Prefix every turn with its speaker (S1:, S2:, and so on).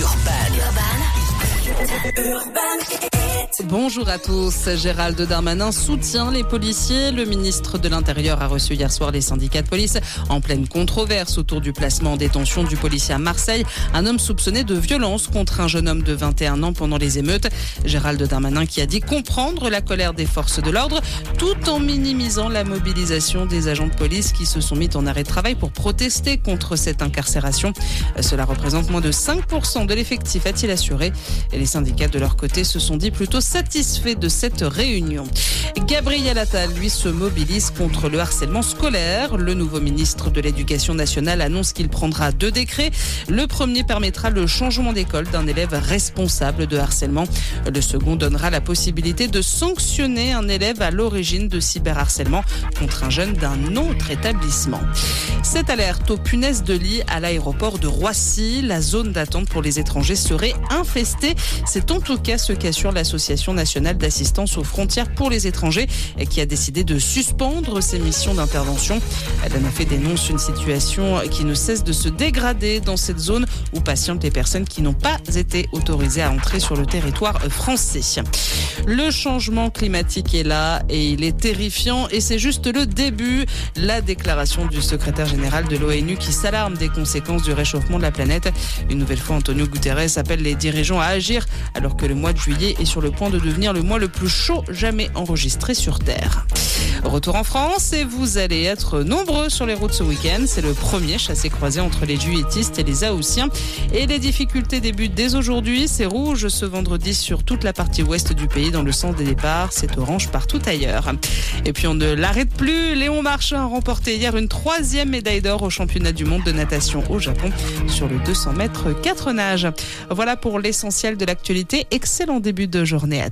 S1: Urban. Urban. Urban. Bonjour à tous. Gérald Darmanin soutient les policiers. Le ministre de l'Intérieur a reçu hier soir les syndicats de police en pleine controverse autour du placement en détention du policier à Marseille, un homme soupçonné de violence contre un jeune homme de 21 ans pendant les émeutes. Gérald Darmanin qui a dit comprendre la colère des forces de l'ordre tout en minimisant la mobilisation des agents de police qui se sont mis en arrêt de travail pour protester contre cette incarcération. Cela représente moins de 5% de l'effectif, a-t-il assuré. Et les syndicats de leur côté se sont dit plutôt satisfaits de cette réunion. Gabriel Attal, lui, se mobilise contre le harcèlement scolaire. Le nouveau ministre de l'Éducation nationale annonce qu'il prendra deux décrets. Le premier permettra le changement d'école d'un élève responsable de harcèlement. Le second donnera la possibilité de sanctionner un élève à l'origine de cyberharcèlement contre un jeune d'un autre établissement. Cette alerte aux punaises de lit à l'aéroport de Roissy, la zone d'attente pour les étrangers serait infestée. C'est en tout cas ce qu'assure l'Association nationale d'assistance aux frontières pour les étrangers qui a décidé de suspendre ses missions d'intervention. Effet dénonce une situation qui ne cesse de se dégrader dans cette zone où patientent les personnes qui n'ont pas été autorisées à entrer sur le territoire français. Le changement climatique est là et il est terrifiant et c'est juste le début. La déclaration du secrétaire général de l'ONU qui s'alarme des conséquences du réchauffement de la planète. Une nouvelle fois, Antonio Guterres appelle les dirigeants à agir alors que le mois de juillet est sur le point de devenir le mois le plus chaud jamais enregistré sur Terre. Retour en France et vous allez être nombreux sur les routes ce week-end. C'est le premier chassé-croisé entre les juilletistes et les Haussiens. Et les difficultés débutent dès aujourd'hui. C'est rouge ce vendredi sur toute la partie ouest du pays dans le sens des départs. C'est orange partout ailleurs. Et puis on ne l'arrête plus. Léon Marchand a remporté hier une troisième médaille d'or au championnat du monde de natation au Japon sur le 200 mètres 4 nages. Voilà pour l'essentiel de l'actualité. Excellent début de journée à